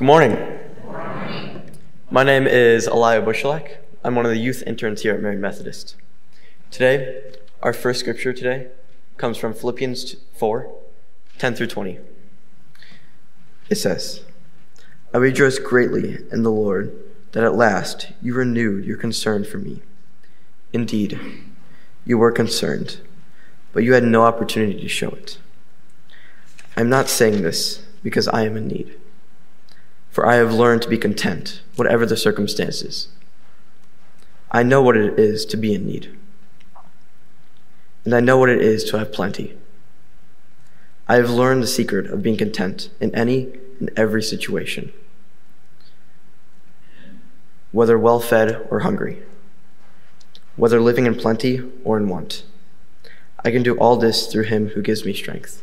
Good morning. My name is Elia Bushelek. I'm one of the youth interns here at Mary Methodist. Today, our first scripture today comes from Philippians 4 10 through 20. It says, I rejoice greatly in the Lord that at last you renewed your concern for me. Indeed, you were concerned, but you had no opportunity to show it. I'm not saying this because I am in need, for I have learned to be content, whatever the circumstances. I know what it is to be in need, and I know what it is to have plenty. I have learned the secret of being content in any and every situation, whether well fed or hungry, whether living in plenty or in want. I can do all this through him who gives me strength.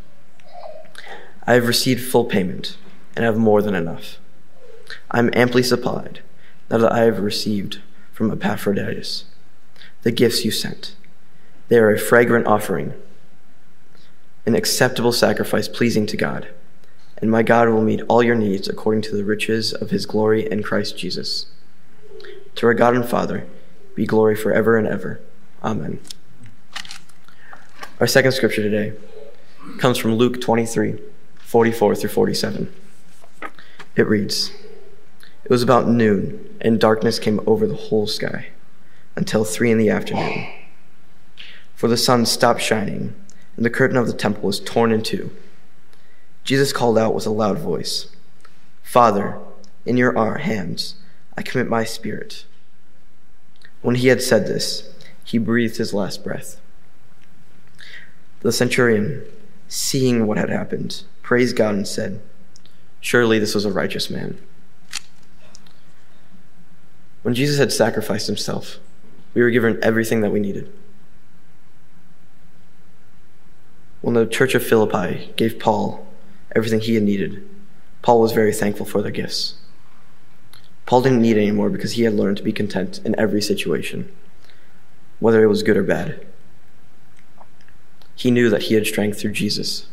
I have received full payment and have more than enough. I am amply supplied, now that I have received from Epaphroditus the gifts you sent. They are a fragrant offering, an acceptable sacrifice pleasing to God, and my God will meet all your needs according to the riches of his glory in Christ Jesus. To our God and Father be glory forever and ever. Amen. Our second scripture today comes from Luke 23. 44 through 47. It reads It was about noon, and darkness came over the whole sky until three in the afternoon. For the sun stopped shining, and the curtain of the temple was torn in two. Jesus called out with a loud voice Father, in your hands I commit my spirit. When he had said this, he breathed his last breath. The centurion, seeing what had happened, praised God and said, Surely this was a righteous man. When Jesus had sacrificed himself, we were given everything that we needed. When the church of Philippi gave Paul everything he had needed, Paul was very thankful for their gifts. Paul didn't need anymore because he had learned to be content in every situation, whether it was good or bad. He knew that he had strength through Jesus.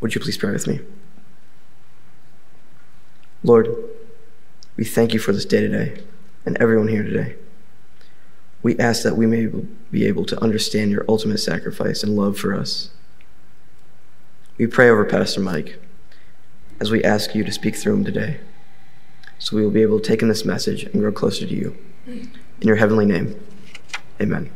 Would you please pray with me? Lord, we thank you for this day today and everyone here today. We ask that we may be able to understand your ultimate sacrifice and love for us. We pray over Pastor Mike as we ask you to speak through him today so we will be able to take in this message and grow closer to you. In your heavenly name, amen.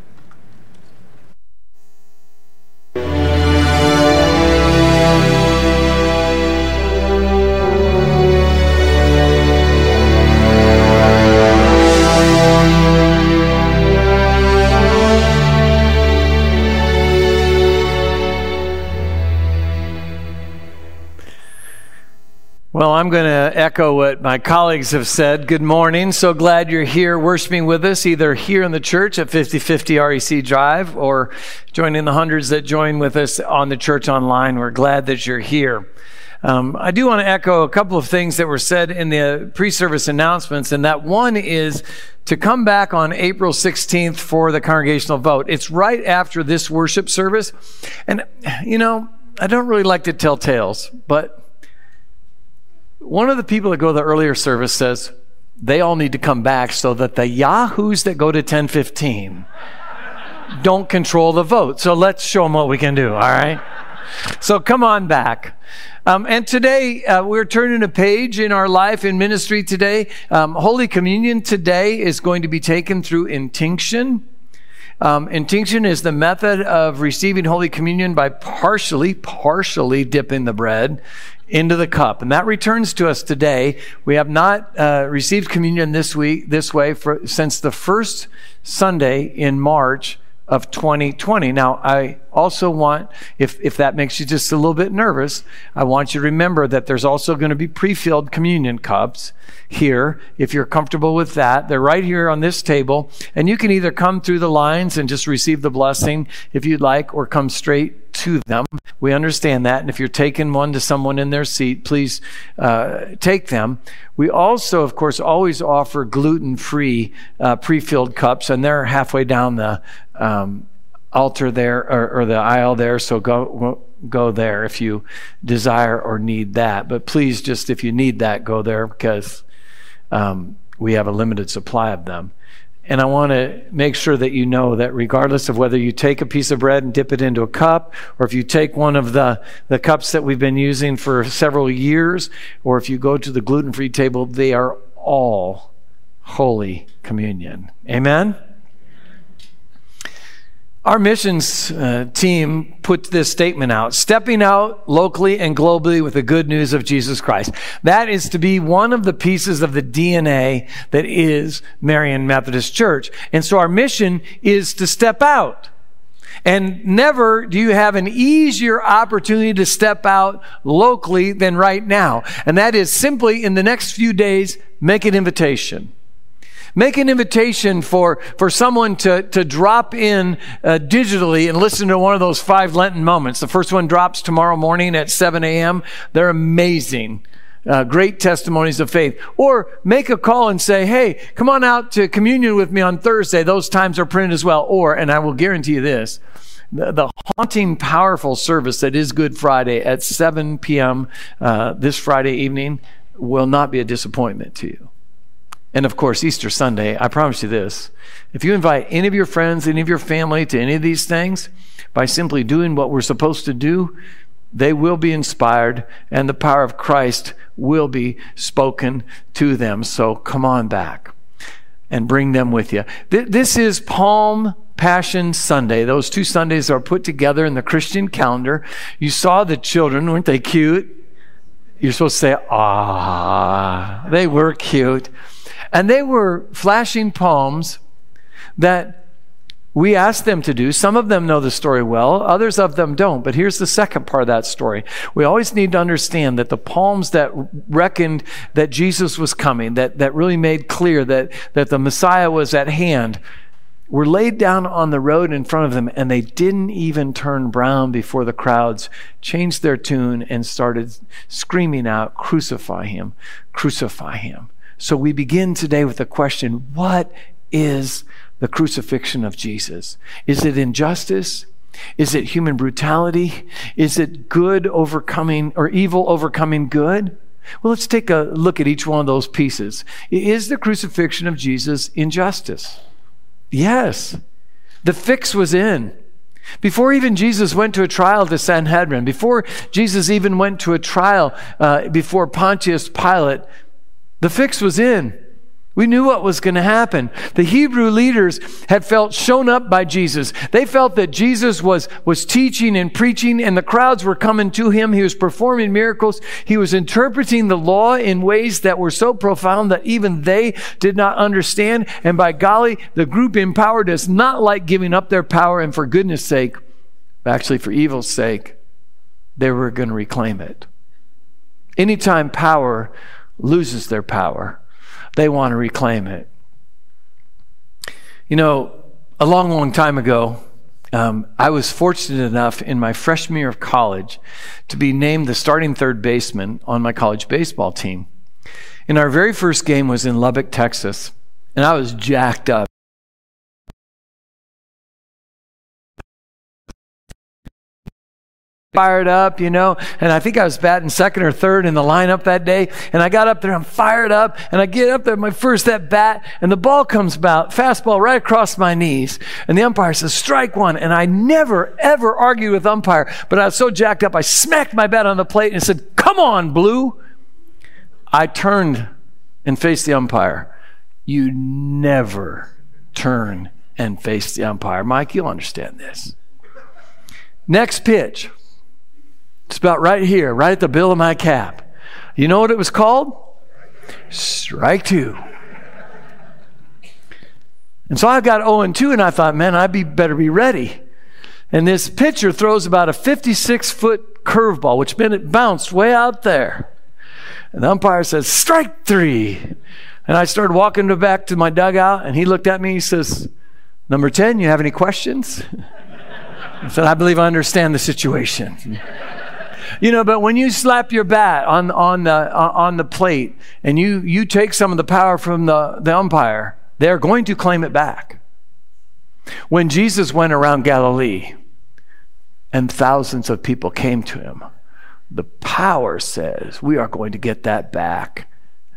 Well, I'm going to echo what my colleagues have said. Good morning. So glad you're here worshiping with us, either here in the church at 5050 REC Drive or joining the hundreds that join with us on the church online. We're glad that you're here. Um, I do want to echo a couple of things that were said in the pre service announcements, and that one is to come back on April 16th for the congregational vote. It's right after this worship service. And, you know, I don't really like to tell tales, but one of the people that go to the earlier service says they all need to come back so that the yahoos that go to 1015 don't control the vote. So let's show them what we can do, all right? So come on back. Um, and today, uh, we're turning a page in our life in ministry today. Um, Holy Communion today is going to be taken through intinction. Um, intinction is the method of receiving Holy Communion by partially, partially dipping the bread into the cup. And that returns to us today. We have not uh, received communion this week, this way, for, since the first Sunday in March of 2020. Now, I also want, if, if that makes you just a little bit nervous, I want you to remember that there's also going to be pre filled communion cups here. If you're comfortable with that, they're right here on this table. And you can either come through the lines and just receive the blessing if you'd like, or come straight to them. We understand that. And if you're taking one to someone in their seat, please uh, take them. We also, of course, always offer gluten free uh, pre filled cups, and they're halfway down the um, altar there or, or, the aisle there. So go, go there if you desire or need that. But please, just if you need that, go there because um, we have a limited supply of them. And I want to make sure that you know that regardless of whether you take a piece of bread and dip it into a cup, or if you take one of the, the cups that we've been using for several years, or if you go to the gluten free table, they are all Holy Communion. Amen? Our missions uh, team put this statement out stepping out locally and globally with the good news of Jesus Christ. That is to be one of the pieces of the DNA that is Marian Methodist Church. And so our mission is to step out. And never do you have an easier opportunity to step out locally than right now. And that is simply in the next few days, make an invitation. Make an invitation for, for someone to, to drop in uh, digitally and listen to one of those five Lenten moments. The first one drops tomorrow morning at 7 a.m. They're amazing. Uh, great testimonies of faith. Or make a call and say, hey, come on out to communion with me on Thursday. Those times are printed as well. Or, and I will guarantee you this, the, haunting, powerful service that is Good Friday at 7 p.m. Uh, this Friday evening will not be a disappointment to you. And of course, Easter Sunday, I promise you this if you invite any of your friends, any of your family to any of these things, by simply doing what we're supposed to do, they will be inspired and the power of Christ will be spoken to them. So come on back and bring them with you. This is Palm Passion Sunday. Those two Sundays are put together in the Christian calendar. You saw the children, weren't they cute? You're supposed to say, ah, they were cute. And they were flashing palms that we asked them to do. Some of them know the story well, others of them don't. But here's the second part of that story. We always need to understand that the palms that reckoned that Jesus was coming, that, that really made clear that, that the Messiah was at hand, were laid down on the road in front of them, and they didn't even turn brown before the crowds changed their tune and started screaming out, Crucify him, crucify him. So we begin today with the question what is the crucifixion of Jesus? Is it injustice? Is it human brutality? Is it good overcoming or evil overcoming good? Well, let's take a look at each one of those pieces. Is the crucifixion of Jesus injustice? Yes. The fix was in. Before even Jesus went to a trial to Sanhedrin, before Jesus even went to a trial uh, before Pontius Pilate, the fix was in. We knew what was going to happen. The Hebrew leaders had felt shown up by Jesus. They felt that Jesus was, was teaching and preaching, and the crowds were coming to him. He was performing miracles. He was interpreting the law in ways that were so profound that even they did not understand. And by golly, the group in power does not like giving up their power, and for goodness sake, actually for evil's sake, they were going to reclaim it. Anytime power loses their power, they want to reclaim it. You know, a long, long time ago, um, I was fortunate enough in my freshman year of college to be named the starting third baseman on my college baseball team. And our very first game was in Lubbock, Texas, and I was jacked up. Fired up, you know, and I think I was batting second or third in the lineup that day. And I got up there, I'm fired up, and I get up there, my first at bat, and the ball comes about, fastball right across my knees. And the umpire says, strike one. And I never, ever argued with umpire, but I was so jacked up, I smacked my bat on the plate and said, come on, Blue. I turned and faced the umpire. You never turn and face the umpire. Mike, you'll understand this. Next pitch. It's about right here, right at the bill of my cap. You know what it was called? Strike two. And so I got 0 and 2, and I thought, man, I be better be ready. And this pitcher throws about a 56 foot curveball, which meant it bounced way out there. And the umpire says, strike three. And I started walking back to my dugout, and he looked at me. He says, Number 10, you have any questions? I said, I believe I understand the situation. You know, but when you slap your bat on, on, the, uh, on the plate and you, you take some of the power from the, the umpire, they're going to claim it back. When Jesus went around Galilee and thousands of people came to him, the power says we are going to get that back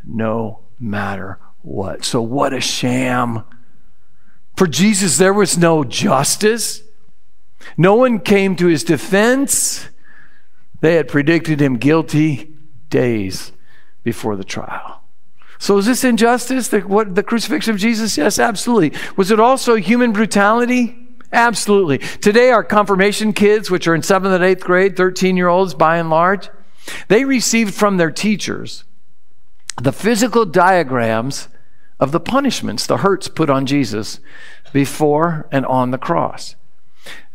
no matter what. So, what a sham. For Jesus, there was no justice. No one came to his defense. They had predicted him guilty days before the trial. So, is this injustice? The, what, the crucifixion of Jesus? Yes, absolutely. Was it also human brutality? Absolutely. Today, our confirmation kids, which are in seventh and eighth grade, 13 year olds by and large, they received from their teachers the physical diagrams of the punishments, the hurts put on Jesus before and on the cross.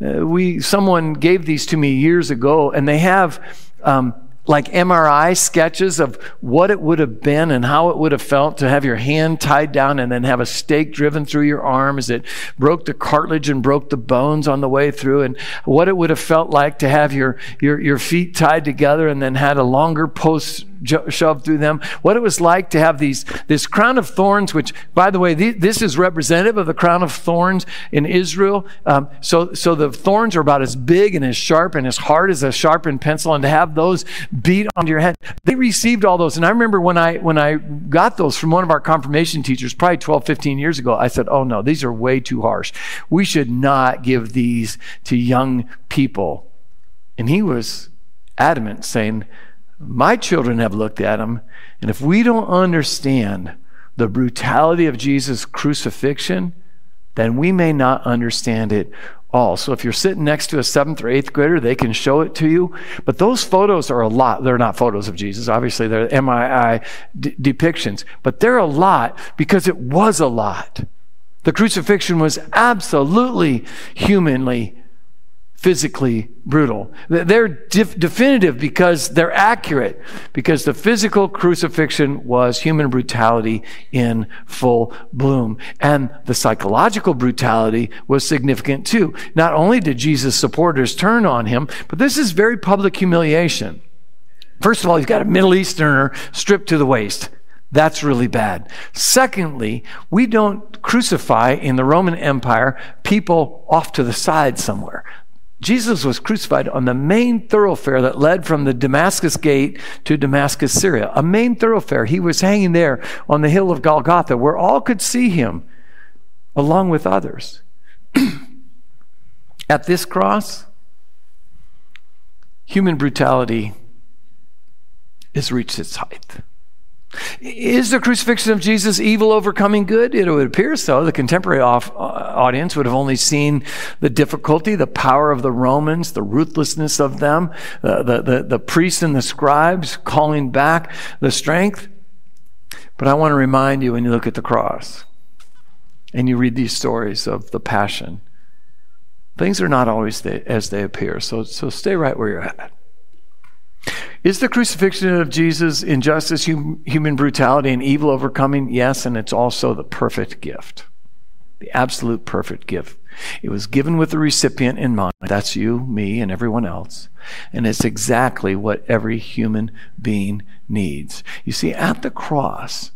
Uh, we someone gave these to me years ago, and they have um, like MRI sketches of what it would have been and how it would have felt to have your hand tied down and then have a stake driven through your arm as it broke the cartilage and broke the bones on the way through, and what it would have felt like to have your, your, your feet tied together and then had a longer post shoved through them, what it was like to have these, this crown of thorns, which, by the way, this is representative of the crown of thorns in Israel. Um, so, so the thorns are about as big and as sharp and as hard as a sharpened pencil, and to have those beat onto your head, they received all those. And I remember when I, when I got those from one of our confirmation teachers, probably 12, 15 years ago, I said, oh no, these are way too harsh. We should not give these to young people. And he was adamant, saying, my children have looked at them, and if we don't understand the brutality of Jesus' crucifixion, then we may not understand it all. So if you're sitting next to a seventh or eighth grader, they can show it to you. But those photos are a lot. They're not photos of Jesus. Obviously, they're MRI d- depictions. But they're a lot because it was a lot. The crucifixion was absolutely humanly physically brutal. They're def- definitive because they're accurate, because the physical crucifixion was human brutality in full bloom. And the psychological brutality was significant too. Not only did Jesus' supporters turn on him, but this is very public humiliation. First of all, he's got a Middle Easterner stripped to the waist. That's really bad. Secondly, we don't crucify in the Roman Empire people off to the side somewhere. Jesus was crucified on the main thoroughfare that led from the Damascus gate to Damascus, Syria. A main thoroughfare. He was hanging there on the hill of Golgotha where all could see him along with others. At this cross, human brutality has reached its height. Is the crucifixion of Jesus evil overcoming good? It would appear so. The contemporary off, uh, audience would have only seen the difficulty, the power of the Romans, the ruthlessness of them, the, the, the priests and the scribes calling back the strength. But I want to remind you when you look at the cross and you read these stories of the passion, things are not always as they appear. So, so stay right where you're at. Is the crucifixion of Jesus injustice, hum, human brutality, and evil overcoming? Yes, and it's also the perfect gift. The absolute perfect gift. It was given with the recipient in mind. That's you, me, and everyone else. And it's exactly what every human being needs. You see, at the cross,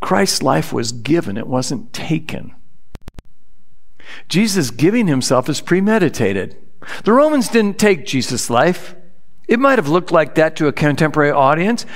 Christ's life was given, it wasn't taken. Jesus giving himself is premeditated. The Romans didn't take Jesus' life. It might have looked like that to a contemporary audience,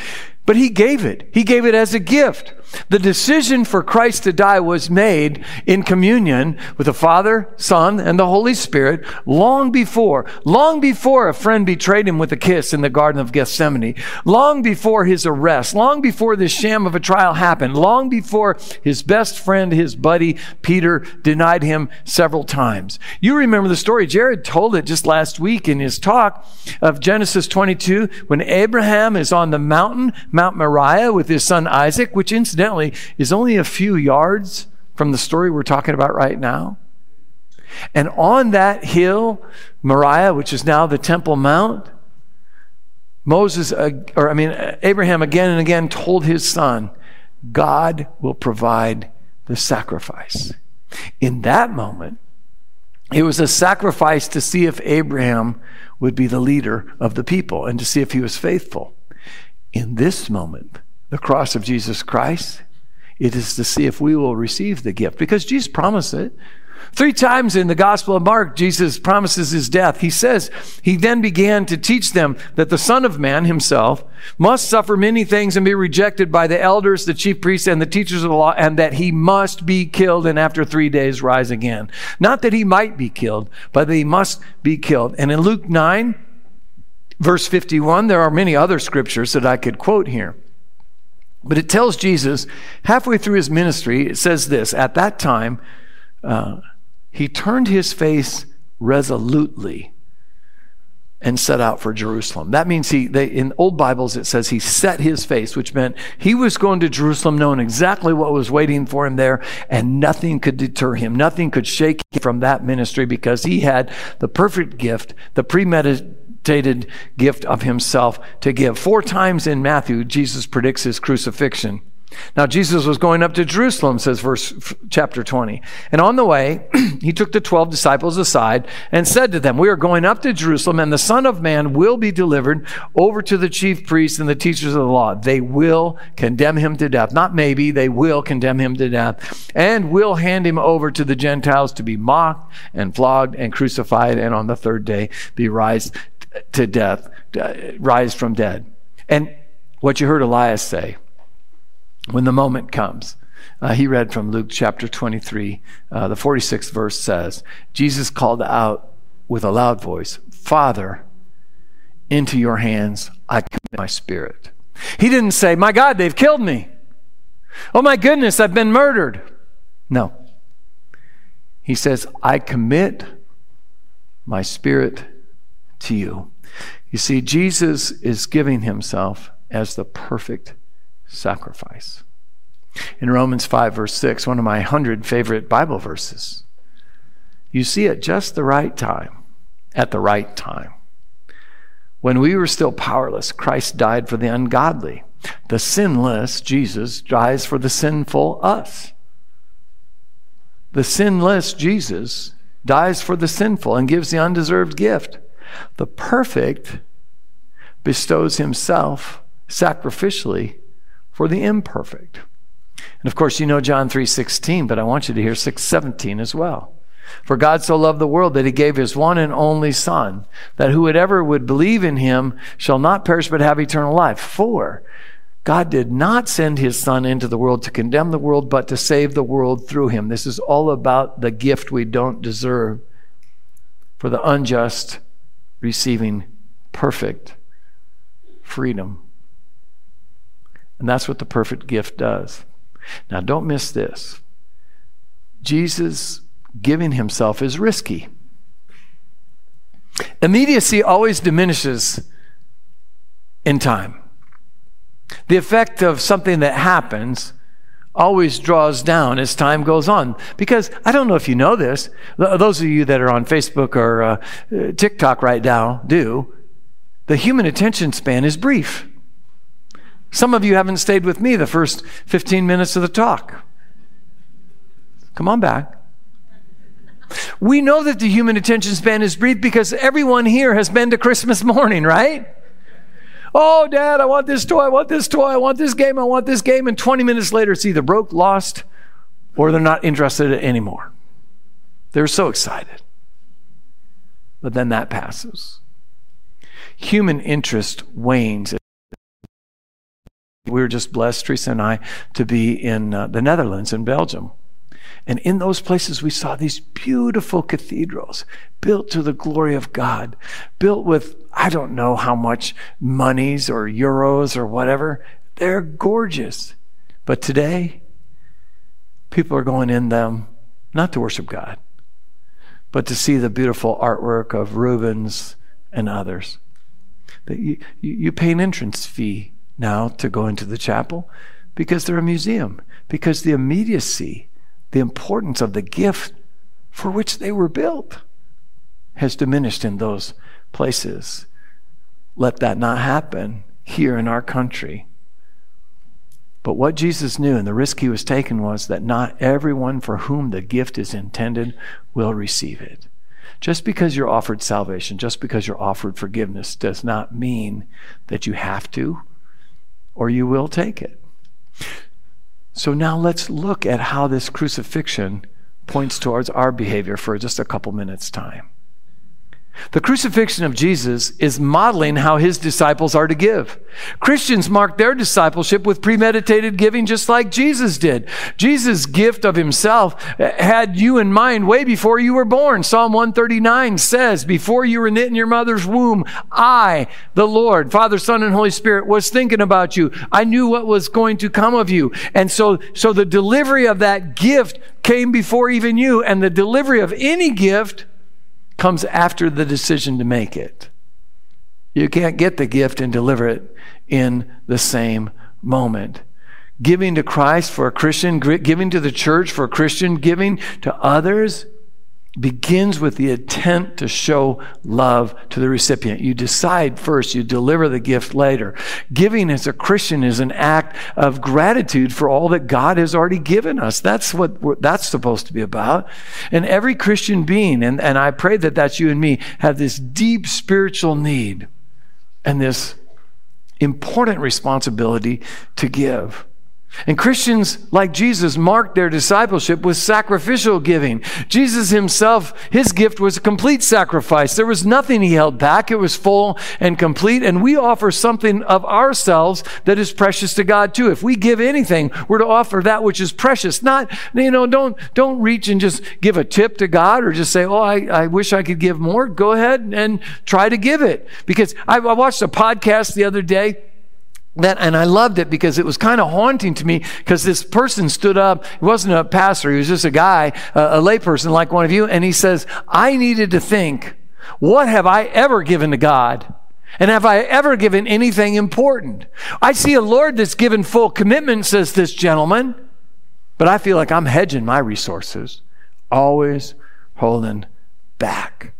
but he gave it. He gave it as a gift. The decision for Christ to die was made in communion with the Father, Son, and the Holy Spirit long before, long before a friend betrayed him with a kiss in the Garden of Gethsemane, long before his arrest, long before this sham of a trial happened, long before his best friend, his buddy, Peter, denied him several times. You remember the story. Jared told it just last week in his talk of Genesis 22 when Abraham is on the mountain, Mount Moriah, with his son Isaac, which incidentally is only a few yards from the story we're talking about right now. And on that hill, Moriah, which is now the Temple Mount, Moses, or I mean, Abraham again and again told his son, God will provide the sacrifice. In that moment, it was a sacrifice to see if Abraham would be the leader of the people and to see if he was faithful. In this moment, the cross of Jesus Christ, it is to see if we will receive the gift because Jesus promised it. Three times in the Gospel of Mark, Jesus promises his death. He says, He then began to teach them that the Son of Man himself must suffer many things and be rejected by the elders, the chief priests, and the teachers of the law, and that he must be killed and after three days rise again. Not that he might be killed, but that he must be killed. And in Luke 9, verse 51, there are many other scriptures that I could quote here. But it tells Jesus, halfway through his ministry, it says this At that time, uh, he turned his face resolutely and set out for Jerusalem. That means he, they, in old Bibles, it says he set his face, which meant he was going to Jerusalem knowing exactly what was waiting for him there, and nothing could deter him. Nothing could shake him from that ministry because he had the perfect gift, the premeditated gift of himself to give. Four times in Matthew, Jesus predicts his crucifixion. Now Jesus was going up to Jerusalem, says verse chapter 20. And on the way, he took the 12 disciples aside and said to them, We are going up to Jerusalem, and the Son of Man will be delivered over to the chief priests and the teachers of the law. They will condemn him to death. Not maybe, they will condemn him to death, and will hand him over to the Gentiles to be mocked and flogged and crucified, and on the third day be raised to death, uh, rise from dead. And what you heard Elias say, when the moment comes. Uh, he read from Luke chapter 23. Uh, the 46th verse says, Jesus called out with a loud voice, Father, into your hands I commit my spirit. He didn't say, My God, they've killed me. Oh my goodness, I've been murdered. No. He says, I commit my spirit to you. You see, Jesus is giving himself as the perfect sacrifice. In Romans 5, verse 6, one of my hundred favorite Bible verses, you see at just the right time, at the right time. When we were still powerless, Christ died for the ungodly. The sinless, Jesus, dies for the sinful, us. The sinless Jesus dies for the sinful and gives the undeserved gift. The perfect bestows himself sacrificially for the imperfect. And of course, you know John 3:16, but I want you to hear 6:17 as well. For God so loved the world that he gave his one and only son, that whoever would believe in him shall not perish but have eternal life. For God did not send his son into the world to condemn the world, but to save the world through him. This is all about the gift we don't deserve for the unjust receiving perfect freedom. And that's what the perfect gift does. Now, don't miss this. Jesus giving himself is risky. Immediacy always diminishes in time. The effect of something that happens always draws down as time goes on. Because I don't know if you know this, those of you that are on Facebook or uh, TikTok right now do. The human attention span is brief. Some of you haven't stayed with me the first 15 minutes of the talk. Come on back. We know that the human attention span is brief because everyone here has been to Christmas morning, right? Oh, Dad, I want this toy, I want this toy, I want this game, I want this game. And 20 minutes later, it's either broke, lost, or they're not interested anymore. They're so excited. But then that passes. Human interest wanes we were just blessed, Teresa and I, to be in uh, the Netherlands, in Belgium. And in those places, we saw these beautiful cathedrals built to the glory of God, built with, I don't know how much monies or euros or whatever. They're gorgeous. But today, people are going in them not to worship God, but to see the beautiful artwork of Rubens and others. You, pay an entrance fee now to go into the chapel because they're a museum, because the immediacy the importance of the gift for which they were built has diminished in those places. Let that not happen here in our country. But what Jesus knew and the risk he was taking was that not everyone for whom the gift is intended will receive it. Just because you're offered salvation, just because you're offered forgiveness, does not mean that you have to or you will take it. So now let's look at how this crucifixion points towards our behavior for just a couple minutes' time. The crucifixion of Jesus is modeling how his disciples are to give. Christians mark their discipleship with premeditated giving just like Jesus did. Jesus' gift of himself had you in mind way before you were born. Psalm 139 says, Before you were knit in your mother's womb, I, the Lord, Father, Son, and Holy Spirit, was thinking about you. I knew what was going to come of you. And so, so the delivery of that gift came before even you, and the delivery of any gift comes after the decision to make it. You can't get the gift and deliver it in the same moment. Giving to Christ for a Christian, giving to the church for a Christian, giving to others begins with the intent to show love to the recipient. You decide first, you deliver the gift later. Giving as a Christian is an act of gratitude for all that God has already given us. That's what that's supposed to be about. And every Christian being, and, and I pray that that's you and me, have this deep spiritual need and this important responsibility to give. And Christians like Jesus marked their discipleship with sacrificial giving. Jesus himself, his gift was a complete sacrifice. There was nothing he held back. It was full and complete. And we offer something of ourselves that is precious to God too. If we give anything, we're to offer that which is precious. Not, you know, don't, don't reach and just give a tip to God or just say, oh, I, I wish I could give more. Go ahead and try to give it. Because I, I watched a podcast the other day that and I loved it because it was kind of haunting to me because this person stood up he wasn't a pastor he was just a guy a, a layperson like one of you and he says I needed to think what have I ever given to God? And have I ever given anything important? I see a Lord that's given full commitment says this gentleman but I feel like I'm hedging my resources always holding back.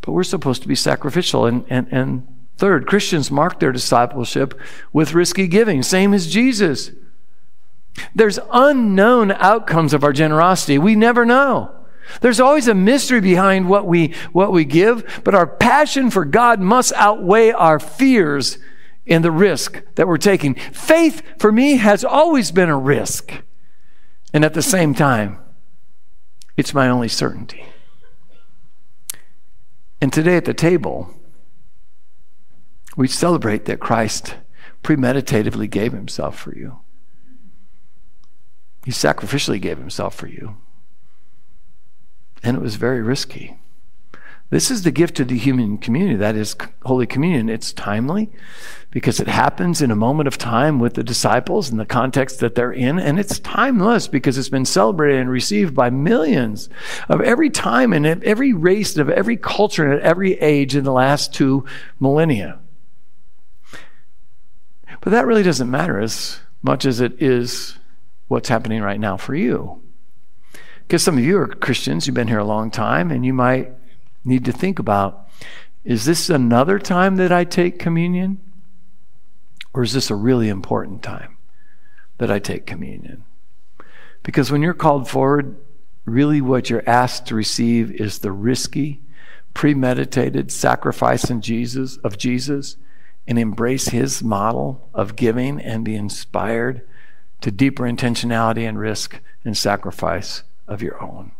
But we're supposed to be sacrificial and and and Third, Christians mark their discipleship with risky giving, same as Jesus. There's unknown outcomes of our generosity. We never know. There's always a mystery behind what we, what we give, but our passion for God must outweigh our fears in the risk that we're taking. Faith, for me, has always been a risk. And at the same time, it's my only certainty. And today at the table, we celebrate that Christ premeditatively gave himself for you. He sacrificially gave himself for you. And it was very risky. This is the gift to the human community. That is Holy Communion. It's timely because it happens in a moment of time with the disciples in the context that they're in. And it's timeless because it's been celebrated and received by millions of every time and every race and of every culture and at every age in the last two millennia. But that really doesn't matter as much as it is what's happening right now for you. Because some of you are Christians, you've been here a long time, and you might need to think about is this another time that I take communion? Or is this a really important time that I take communion? Because when you're called forward, really what you're asked to receive is the risky, premeditated sacrifice in Jesus of Jesus and embrace his model of giving and be inspired to deeper intentionality and risk and sacrifice of your own.